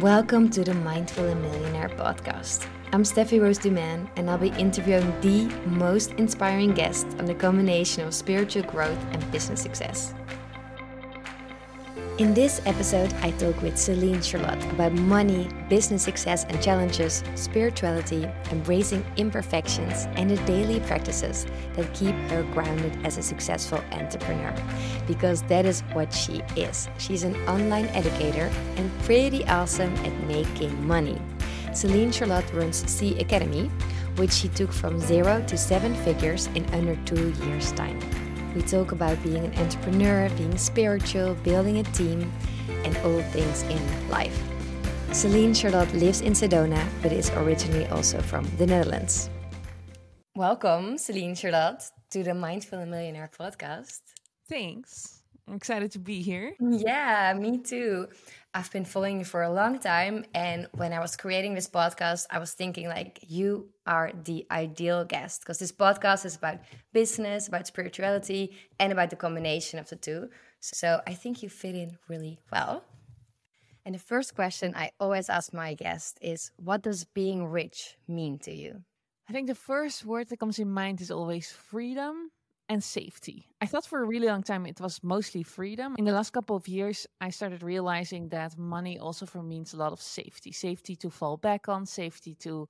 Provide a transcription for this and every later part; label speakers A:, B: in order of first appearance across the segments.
A: Welcome to the Mindful and Millionaire podcast. I'm Steffy Roos Dumaine, and I'll be interviewing the most inspiring guest on the combination of spiritual growth and business success. In this episode, I talk with Celine Charlotte about money, business success and challenges, spirituality, embracing imperfections, and the daily practices that keep her grounded as a successful entrepreneur. Because that is what she is. She's an online educator and pretty awesome at making money. Celine Charlotte runs C Academy, which she took from zero to seven figures in under two years' time. We talk about being an entrepreneur, being spiritual, building a team, and all things in life. Celine Charlotte lives in Sedona, but is originally also from the Netherlands. Welcome, Celine Charlotte, to the Mindful Millionaire podcast.
B: Thanks. I'm excited to be here.
A: Yeah, me too. I've been following you for a long time. And when I was creating this podcast, I was thinking, like, you are the ideal guest because this podcast is about business, about spirituality, and about the combination of the two. So I think you fit in really well. And the first question I always ask my guest is what does being rich mean to you?
B: I think the first word that comes in mind is always freedom and safety. I thought for a really long time it was mostly freedom. In the last couple of years, I started realizing that money also for me means a lot of safety safety to fall back on, safety to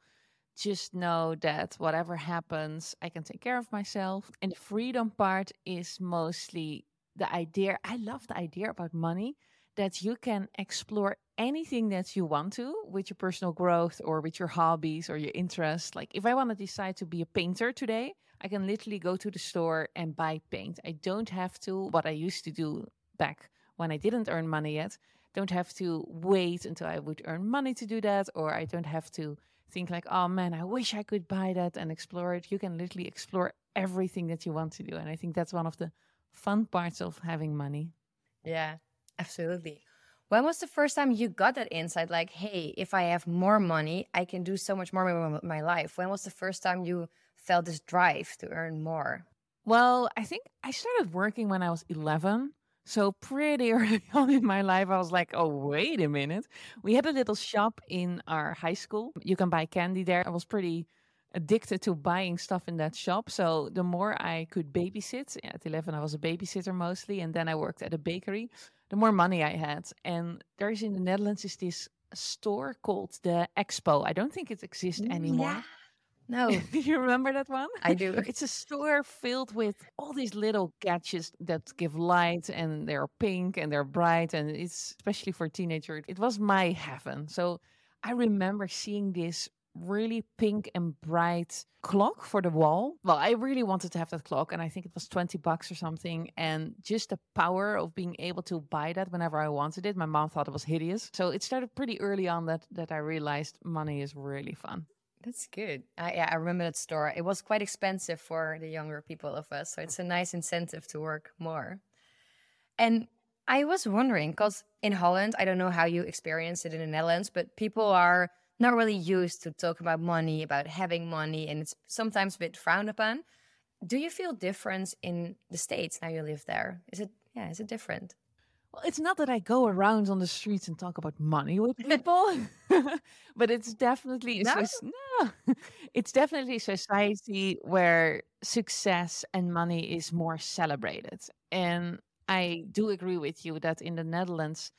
B: just know that whatever happens, I can take care of myself. And the freedom part is mostly the idea. I love the idea about money that you can explore anything that you want to with your personal growth or with your hobbies or your interests. Like if I want to decide to be a painter today, I can literally go to the store and buy paint. I don't have to, what I used to do back when I didn't earn money yet, don't have to wait until I would earn money to do that, or I don't have to think like, oh man, I wish I could buy that and explore it. You can literally explore everything that you want to do. And I think that's one of the fun parts of having money.
A: Yeah, absolutely. When was the first time you got that insight? Like, hey, if I have more money, I can do so much more with my life. When was the first time you felt this drive to earn more?
B: Well, I think I started working when I was 11. So pretty early on in my life, I was like, oh, wait a minute. We had a little shop in our high school. You can buy candy there. I was pretty addicted to buying stuff in that shop. So the more I could babysit, at 11, I was a babysitter mostly. And then I worked at a bakery, the more money I had. And there's in the Netherlands is this store called the Expo. I don't think it exists mm, anymore.
A: Yeah. No.
B: Do you remember that one?
A: I do.
B: It's a store filled with all these little gadgets that give light and they're pink and they're bright and it's especially for teenagers. It was my heaven. So I remember seeing this really pink and bright clock for the wall. Well, I really wanted to have that clock and I think it was 20 bucks or something and just the power of being able to buy that whenever I wanted it. My mom thought it was hideous. So it started pretty early on that that I realized money is really fun.
A: That's good. I, yeah, I remember that store. It was quite expensive for the younger people of us, so it's a nice incentive to work more. And I was wondering because in Holland, I don't know how you experience it in the Netherlands, but people are not really used to talk about money, about having money, and it's sometimes a bit frowned upon. Do you feel difference in the states now you live there? Is it yeah? Is it different?
B: Well, it's not that I go around on the streets and talk about money with people, but it's definitely
A: no?
B: no, it's definitely a society where success and money is more celebrated. And I do agree with you that in the Netherlands,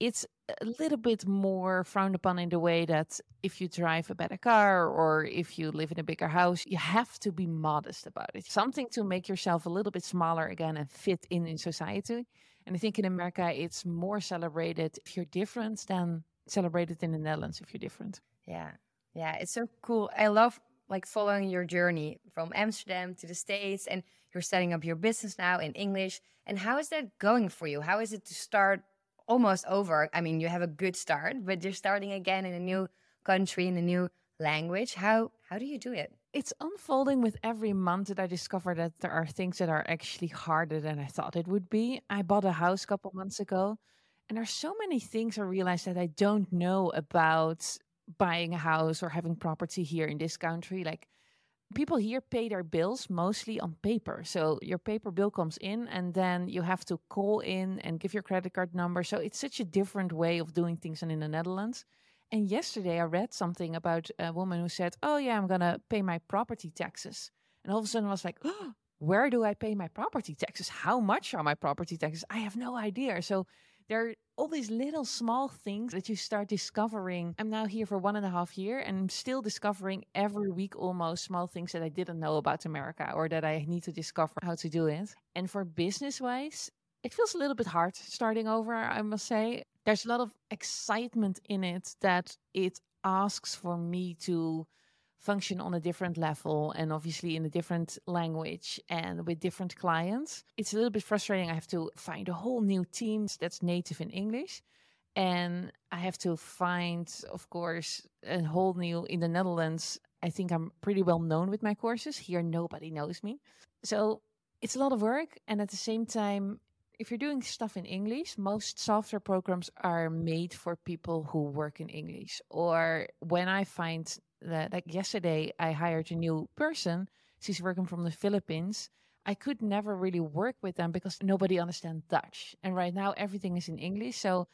B: it's a little bit more frowned upon in the way that if you drive a better car or if you live in a bigger house, you have to be modest about it. Something to make yourself a little bit smaller again and fit in in society. And I think in America, it's more celebrated if you're different than celebrated in the Netherlands if you're different.
A: Yeah. Yeah. It's so cool. I love like following your journey from Amsterdam to the States and you're setting up your business now in English. And how is that going for you? How is it to start almost over? I mean, you have a good start, but you're starting again in a new country, in a new language. How how do you do it?
B: It's unfolding with every month that I discover that there are things that are actually harder than I thought it would be. I bought a house a couple months ago, and there's so many things I realized that I don't know about buying a house or having property here in this country. Like people here pay their bills mostly on paper. So your paper bill comes in and then you have to call in and give your credit card number. So it's such a different way of doing things than in the Netherlands. And yesterday I read something about a woman who said, Oh, yeah, I'm going to pay my property taxes. And all of a sudden I was like, oh, Where do I pay my property taxes? How much are my property taxes? I have no idea. So there are all these little small things that you start discovering. I'm now here for one and a half year and I'm still discovering every week almost small things that I didn't know about America or that I need to discover how to do it. And for business wise, it feels a little bit hard starting over, I must say. There's a lot of excitement in it that it asks for me to function on a different level and obviously in a different language and with different clients. It's a little bit frustrating. I have to find a whole new team that's native in English. And I have to find, of course, a whole new in the Netherlands. I think I'm pretty well known with my courses. Here, nobody knows me. So it's a lot of work. And at the same time, if you're doing stuff in English, most software programs are made for people who work in English. Or when I find that like yesterday I hired a new person. She's working from the Philippines. I could never really work with them because nobody understands Dutch. And right now everything is in English. So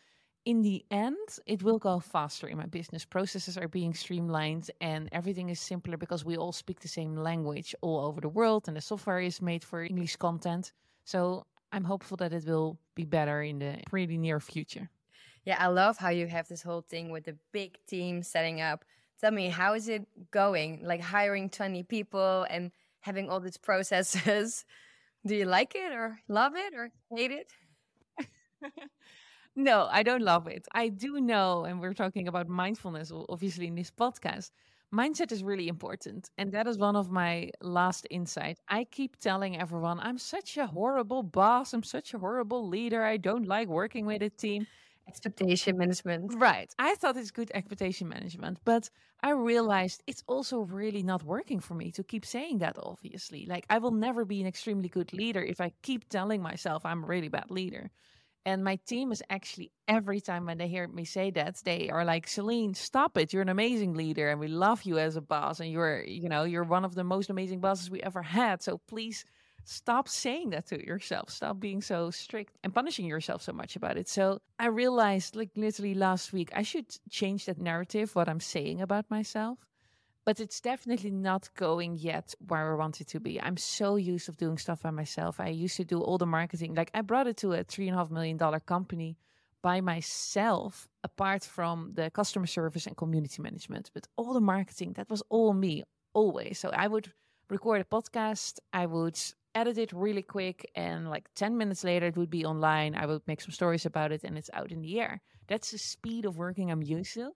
B: in the end, it will go faster in my business. Processes are being streamlined and everything is simpler because we all speak the same language all over the world and the software is made for English content. So I'm hopeful that it will be better in the pretty near future.
A: Yeah, I love how you have this whole thing with the big team setting up. Tell me how is it going? Like hiring 20 people and having all these processes. Do you like it or love it or hate it?
B: No i don't love it. I do know and we're talking about mindfulness obviously in this podcast mindset is really important and that is one of my last insights i keep telling everyone i'm such a horrible boss i'm such a horrible leader i don't like working with a team
A: expectation management.
B: Right. I thought it's good expectation management, but I realized it's also really not working for me to keep saying that, obviously. Like, I will never be an extremely good leader if I keep telling myself I'm a really bad leader. And my team is actually every time when they hear me say that, they are like, Celine, stop it. You're an amazing leader and we love you as a boss. And you're, you know, you're one of the most amazing bosses we ever had. So please stop saying that to yourself. Stop being so strict and punishing yourself so much about it. So I realized, like literally last week, I should change that narrative, what I'm saying about myself. But it's definitely not going yet where I want it to be. I'm so used of doing stuff by myself. I used to do all the marketing. Like I brought it to a three and a half million dollar company by myself, apart from the customer service and community management. But all the marketing, that was all me, always. So I would record a podcast. I would edit it really quick and like 10 minutes later it would be online i would make some stories about it and it's out in the air that's the speed of working i'm used to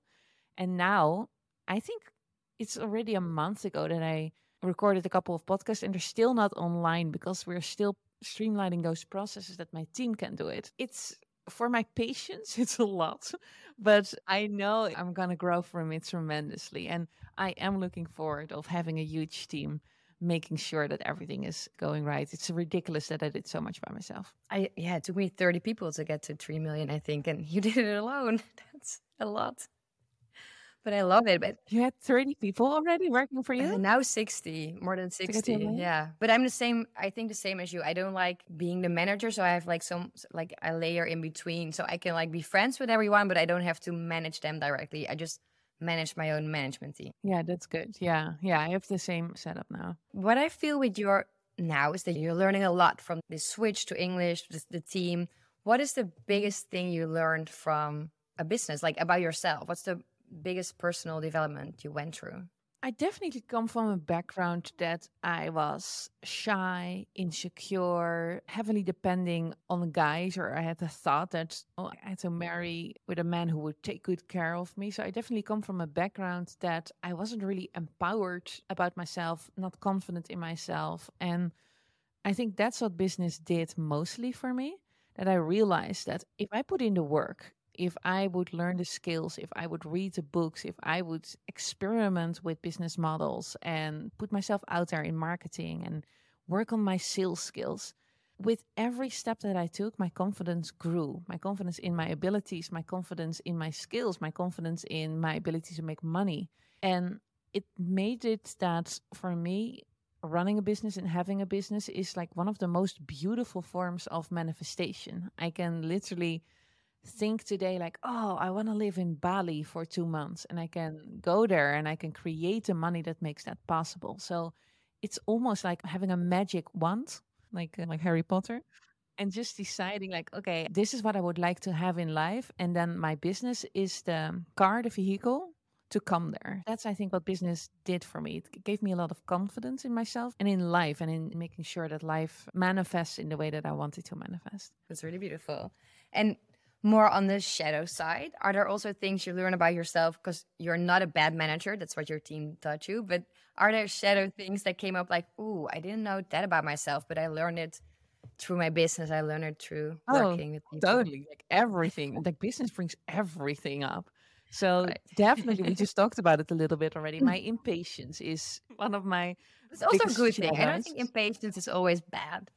B: and now i think it's already a month ago that i recorded a couple of podcasts and they're still not online because we're still streamlining those processes that my team can do it it's for my patience it's a lot but i know i'm going to grow from it tremendously and i am looking forward of having a huge team making sure that everything is going right. It's ridiculous that I did so much by myself.
A: I yeah, it took me 30 people to get to 3 million, I think, and you did it alone. That's a lot. But I love it. But
B: you had 30 people already working for you?
A: Uh, now 60, more than 60. Yeah. But I'm the same, I think the same as you. I don't like being the manager, so I have like some like a layer in between so I can like be friends with everyone, but I don't have to manage them directly. I just manage my own management team.
B: Yeah, that's good. Yeah. Yeah. I have the same setup now.
A: What I feel with your now is that you're learning a lot from the switch to English, the, the team. What is the biggest thing you learned from a business, like about yourself? What's the biggest personal development you went through?
B: I definitely come from a background that I was shy, insecure, heavily depending on guys, or I had the thought that oh, I had to marry with a man who would take good care of me. So I definitely come from a background that I wasn't really empowered about myself, not confident in myself. And I think that's what business did mostly for me. That I realized that if I put in the work, if I would learn the skills, if I would read the books, if I would experiment with business models and put myself out there in marketing and work on my sales skills, with every step that I took, my confidence grew. My confidence in my abilities, my confidence in my skills, my confidence in my ability to make money. And it made it that for me, running a business and having a business is like one of the most beautiful forms of manifestation. I can literally think today like oh i want to live in bali for two months and i can go there and i can create the money that makes that possible. So it's almost like having a magic wand like uh, like harry potter and just deciding like okay this is what i would like to have in life and then my business is the car the vehicle to come there. That's i think what business did for me. It gave me a lot of confidence in myself and in life and in making sure that life manifests in the way that i wanted to manifest.
A: That's really beautiful. And more on the shadow side are there also things you learn about yourself because you're not a bad manager that's what your team taught you but are there shadow things that came up like ooh i didn't know that about myself but i learned it through my business. I learned it through oh, working with people.
B: Totally. Like everything. like business brings everything up. So right. definitely we just talked about it a little bit already. My impatience is one of my
A: It's also a good thing. I don't think impatience is always bad.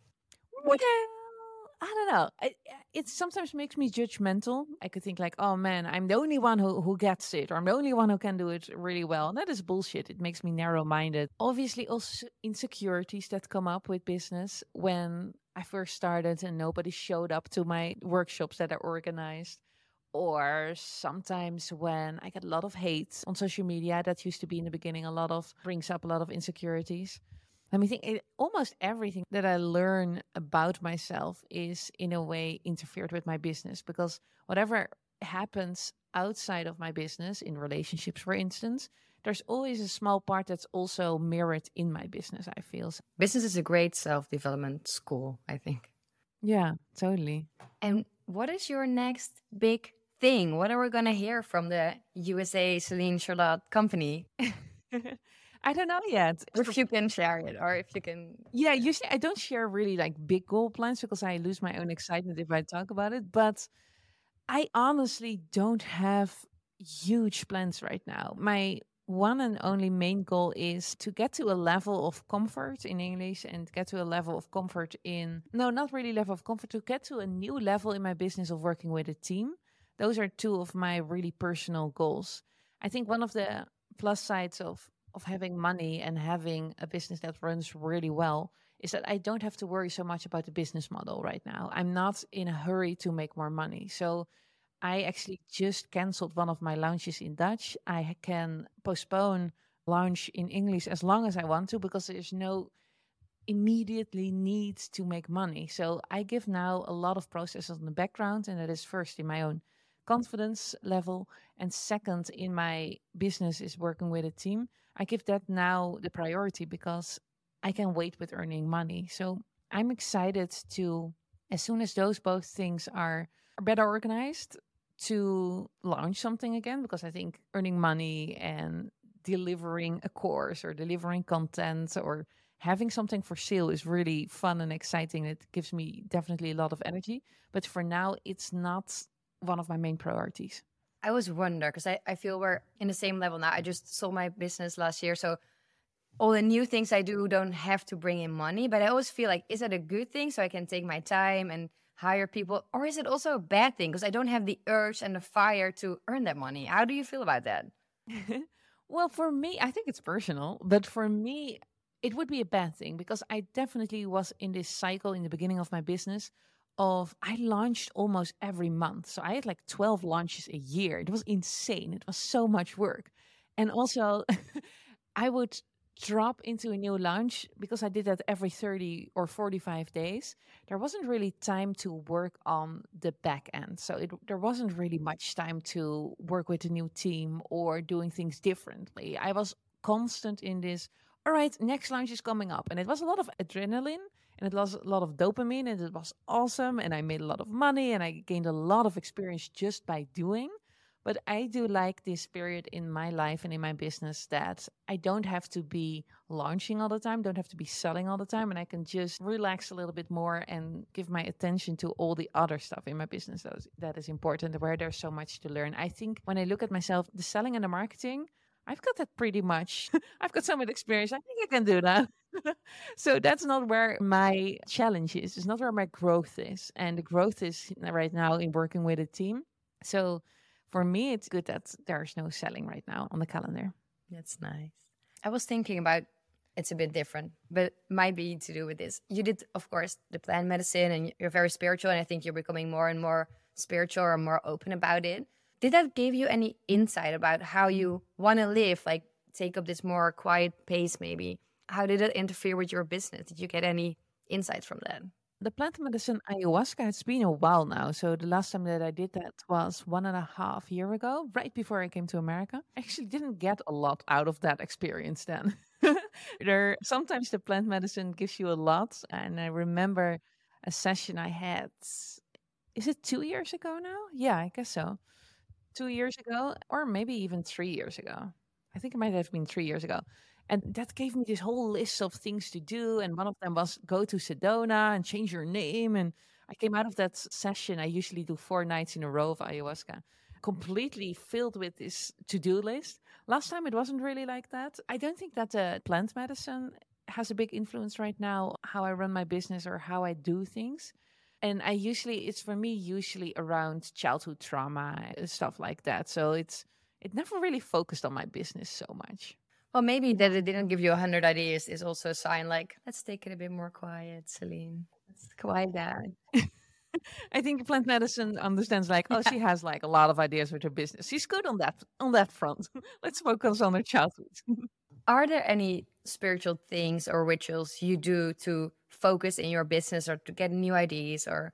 B: I don't know. It, eh, it sometimes makes me judgmental. I could think like, oh man, I'm the only one who, who gets it, or I'm the only one who can do it really well. That is bullshit. It makes me narrow minded. Obviously, also insecurities that come up with business when I first started and nobody showed up to my workshops that I organized. Or sometimes when I get a lot of hate on social media, that used to be in the beginning, a lot of brings up a lot of insecurities. Let me think. It, almost everything that I learn about myself is in a way interfered with my business because whatever happens outside of my business, in relationships, for instance, there's always a small part that's also mirrored in my business, I feel. so.
A: Business is a great self development school, I think.
B: Yeah, totally.
A: And what is your next big thing? What are we going to hear from the USA Celine Charlotte company?
B: I don't know yet.
A: If you can share it, or if you can.
B: Yeah, usually I don't share really like big goal plans because I lose my own excitement if I talk about it. But I honestly don't have huge plans right now. My one and only main goal is to get to a level of comfort in English and get to a level of comfort in no, not really level of comfort, to get to a new level in my business of working with a team. Those are two of my really personal goals. I think one of the plus sides of of having money and having a business that runs really well is that I don't have to worry so much about the business model right now. I'm not in a hurry to make more money. So I actually just canceled one of my launches in Dutch. I can postpone launch in English as long as I want to because there's no immediately need to make money. So I give now a lot of processes in the background, and that is first in my own confidence level, and second in my business is working with a team. I give that now the priority because I can wait with earning money. So I'm excited to, as soon as those both things are better organized, to launch something again because I think earning money and delivering a course or delivering content or having something for sale is really fun and exciting. It gives me definitely a lot of energy. But for now, it's not one of my main priorities.
A: I always wonder because I, I feel we're in the same level now. I just sold my business last year. So all the new things I do don't have to bring in money. But I always feel like, is that a good thing? So I can take my time and hire people or is it also a bad thing because i don't have the urge and the fire to earn that money how do you feel about that
B: well for me i think it's personal but for me it would be a bad thing because i definitely was in this cycle in the beginning of my business of i launched almost every month so i had like 12 launches a year it was insane it was so much work and also i would drop into a new launch because I did that every 30 or 45 days. There wasn't really time to work on the back end. So it, there wasn't really much time to work with a new team or doing things differently. I was constant in this, all right, next launch is coming up. And it was a lot of adrenaline and it was a lot of dopamine and it was awesome. And I made a lot of money and I gained a lot of experience just by doing. But I do like this period in my life and in my business that I don't have to be launching all the time, don't have to be selling all the time, and I can just relax a little bit more and give my attention to all the other stuff in my business that is, that is important, where there's so much to learn. I think when I look at myself, the selling and the marketing, I've got that pretty much. I've got so much experience. I think I can do that. so that's not where my challenge is. It's not where my growth is. And the growth is right now in working with a team. So for me, it's good that there's no selling right now on the calendar.
A: That's nice. I was thinking about it's a bit different, but might be to do with this. You did, of course, the plant medicine and you're very spiritual. And I think you're becoming more and more spiritual or more open about it. Did that give you any insight about how you want to live, like take up this more quiet pace, maybe? How did it interfere with your business? Did you get any insights from that?
B: The plant medicine ayahuasca, it's been a while now. So the last time that I did that was one and a half year ago, right before I came to America. I actually didn't get a lot out of that experience then. there sometimes the plant medicine gives you a lot. And I remember a session I had is it two years ago now? Yeah, I guess so. Two years ago, or maybe even three years ago. I think it might have been three years ago. And that gave me this whole list of things to do. And one of them was go to Sedona and change your name. And I came out of that session. I usually do four nights in a row of ayahuasca, completely filled with this to do list. Last time it wasn't really like that. I don't think that uh, plant medicine has a big influence right now, how I run my business or how I do things. And I usually, it's for me, usually around childhood trauma, stuff like that. So it's, it never really focused on my business so much.
A: Well, maybe that it didn't give you a hundred ideas is also a sign. Like, let's take it a bit more quiet, Celine. Let's quiet down.
B: I think plant medicine understands like, oh, she has like a lot of ideas with her business. She's good on that on that front. let's focus on her childhood.
A: Are there any spiritual things or rituals you do to focus in your business or to get new ideas, or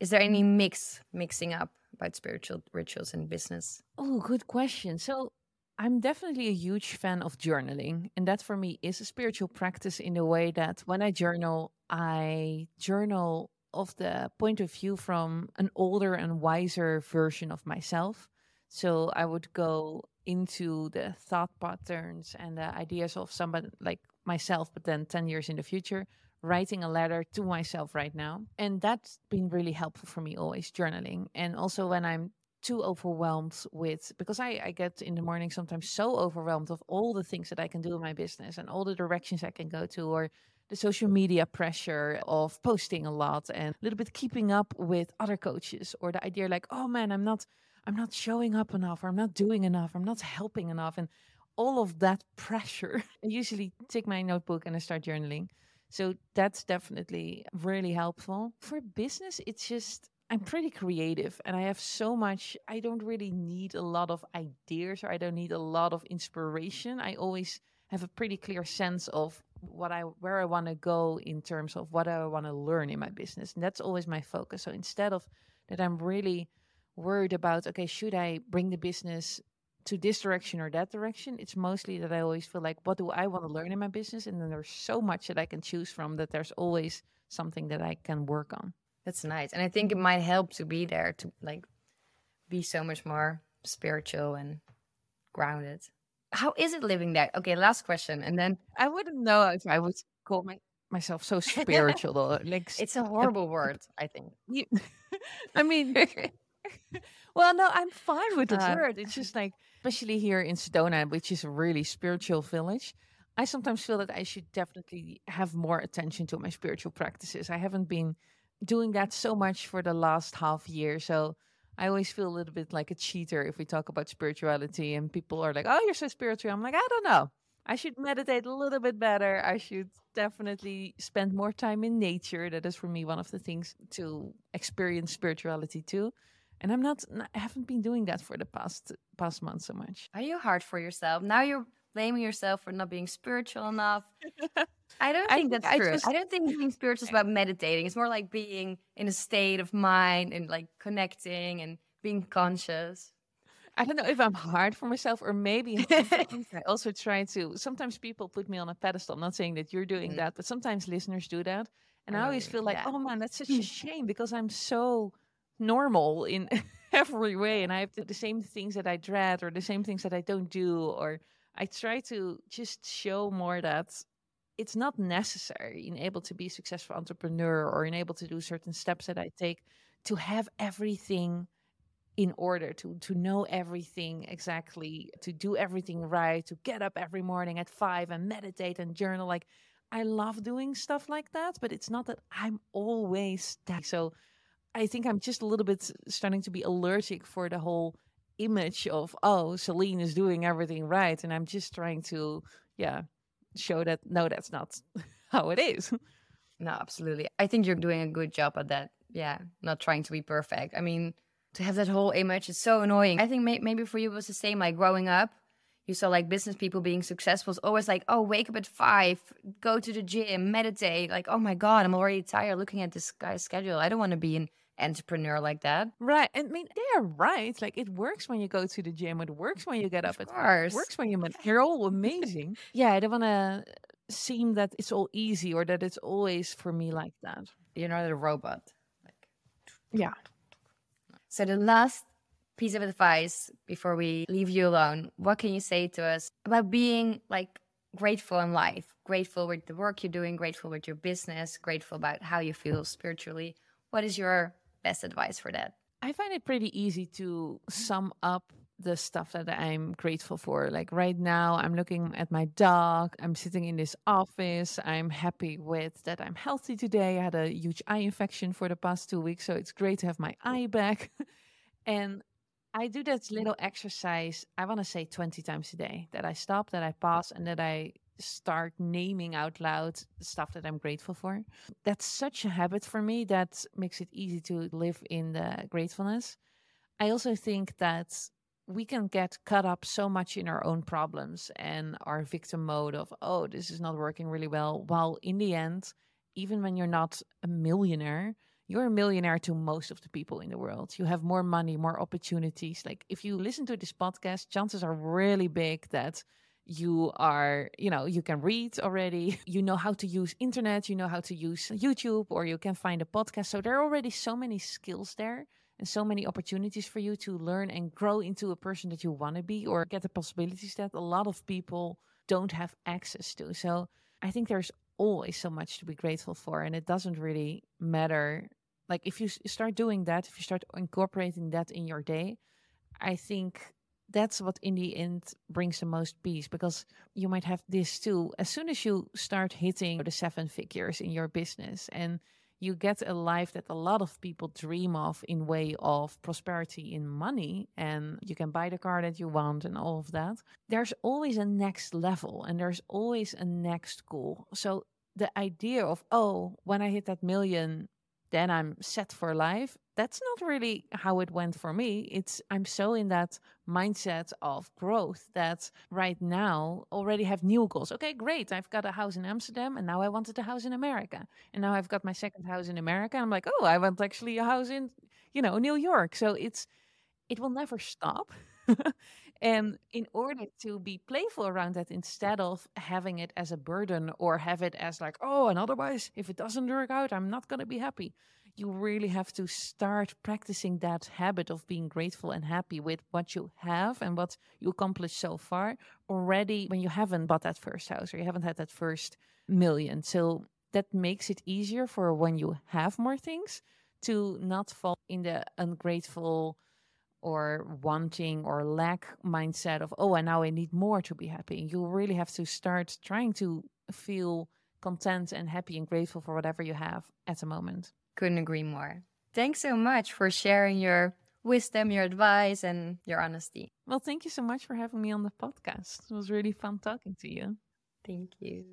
A: is there any mix mixing up about spiritual rituals and business?
B: Oh, good question. So I'm definitely a huge fan of journaling. And that for me is a spiritual practice in the way that when I journal, I journal of the point of view from an older and wiser version of myself. So I would go into the thought patterns and the ideas of somebody like myself, but then 10 years in the future, writing a letter to myself right now. And that's been really helpful for me always journaling. And also when I'm too overwhelmed with because I, I get in the morning sometimes so overwhelmed of all the things that I can do in my business and all the directions I can go to or the social media pressure of posting a lot and a little bit keeping up with other coaches or the idea like oh man I'm not I'm not showing up enough or I'm not doing enough I'm not helping enough and all of that pressure I usually take my notebook and I start journaling so that's definitely really helpful for business it's just I'm pretty creative and I have so much. I don't really need a lot of ideas or I don't need a lot of inspiration. I always have a pretty clear sense of what I where I want to go in terms of what I want to learn in my business. And that's always my focus. So instead of that I'm really worried about okay, should I bring the business to this direction or that direction? It's mostly that I always feel like what do I want to learn in my business and then there's so much that I can choose from that there's always something that I can work on.
A: That's nice. And I think it might help to be there to like be so much more spiritual and grounded. How is it living there? Okay, last question. And then
B: I wouldn't know if I would call my, myself so spiritual though. Like
A: it's a horrible word, I think.
B: You, I mean Well, no, I'm fine with the word. It's just like especially here in Sedona, which is a really spiritual village. I sometimes feel that I should definitely have more attention to my spiritual practices. I haven't been doing that so much for the last half year. So I always feel a little bit like a cheater if we talk about spirituality and people are like, oh, you're so spiritual. I'm like, I don't know. I should meditate a little bit better. I should definitely spend more time in nature. That is for me one of the things to experience spirituality too. And I'm not, I haven't been doing that for the past past month so much.
A: Are you hard for yourself? Now you're blaming yourself for not being spiritual enough. I don't think I, that's I true. Just, I don't think being spiritual is about meditating. It's more like being in a state of mind and like connecting and being conscious.
B: I don't know if I'm hard for myself or maybe I also try to. Sometimes people put me on a pedestal. I'm not saying that you're doing mm. that, but sometimes listeners do that. And I, I always feel like, yeah. oh man, that's such a shame because I'm so normal in every way. And I have the same things that I dread or the same things that I don't do. Or I try to just show more that it's not necessary in able to be a successful entrepreneur or in able to do certain steps that I take to have everything in order to to know everything exactly to do everything right to get up every morning at 5 and meditate and journal like I love doing stuff like that but it's not that I'm always that so I think I'm just a little bit starting to be allergic for the whole image of oh Celine is doing everything right and I'm just trying to yeah, show that no, that's not how it is.
A: No, absolutely. I think you're doing a good job at that. Yeah, not trying to be perfect. I mean, to have that whole image is so annoying. I think may- maybe for you it was the same. Like growing up, you saw like business people being successful. It's always like, oh, wake up at five, go to the gym, meditate. Like, oh my god, I'm already tired looking at this guy's schedule. I don't want to be an entrepreneur like that.
B: Right. I mean, they're right. Like it works when you go to the gym. It works when you get up.
A: Of course.
B: It works when you. You're all amazing. yeah, I don't want to seem that it's all easy or that it's always for me like that.
A: You're not a robot. Like,
B: yeah.
A: So the last piece of advice before we leave you alone, what can you say to us about being like grateful in life, grateful with the work you're doing, grateful with your business, grateful about how you feel spiritually? What is your best advice for that?
B: I find it pretty easy to sum up the stuff that I'm grateful for. Like right now, I'm looking at my dog. I'm sitting in this office. I'm happy with that I'm healthy today. I had a huge eye infection for the past two weeks, so it's great to have my eye back. and I do that little exercise, I want to say 20 times a day that I stop, that I pause, and that I start naming out loud stuff that I'm grateful for. That's such a habit for me that makes it easy to live in the gratefulness. I also think that we can get caught up so much in our own problems and our victim mode of, oh, this is not working really well. While in the end, even when you're not a millionaire, you're a millionaire to most of the people in the world. You have more money, more opportunities. Like if you listen to this podcast, chances are really big that you are, you know, you can read already. You know how to use internet, you know how to use YouTube, or you can find a podcast. So there are already so many skills there and so many opportunities for you to learn and grow into a person that you want to be or get the possibilities that a lot of people don't have access to. So I think there's always so much to be grateful for, and it doesn't really matter. Like if you start doing that, if you start incorporating that in your day, I think that's what in the end brings the most peace because you might have this too. As soon as you start hitting the seven figures in your business and you get a life that a lot of people dream of in way of prosperity in money and you can buy the car that you want and all of that there's always a next level and there's always a next goal so the idea of oh when i hit that million then I'm set for life. That's not really how it went for me. It's I'm so in that mindset of growth that right now already have new goals. Okay, great. I've got a house in Amsterdam and now I wanted a house in America. And now I've got my second house in America. I'm like, "Oh, I want actually a house in, you know, New York." So it's it will never stop. and in order to be playful around that instead of having it as a burden or have it as like, oh, and otherwise, if it doesn't work out, I'm not going to be happy. You really have to start practicing that habit of being grateful and happy with what you have and what you accomplished so far already when you haven't bought that first house or you haven't had that first million. So that makes it easier for when you have more things to not fall in the ungrateful or wanting or lack mindset of oh and now i need more to be happy you really have to start trying to feel content and happy and grateful for whatever you have at the moment.
A: Couldn't agree more. Thanks so much for sharing your wisdom your advice and your honesty.
B: Well thank you so much for having me on the podcast. It was really fun talking to you.
A: Thank you.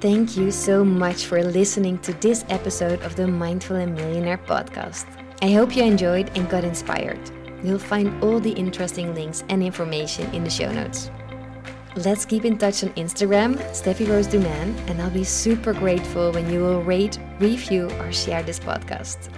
C: Thank you so much for listening to this episode of the Mindful and Millionaire podcast. I hope you enjoyed and got inspired. You'll find all the interesting links and information in the show notes. Let's keep in touch on Instagram, Steffy Roos Dumaine, and I'll be super grateful when you will rate, review, or share this podcast.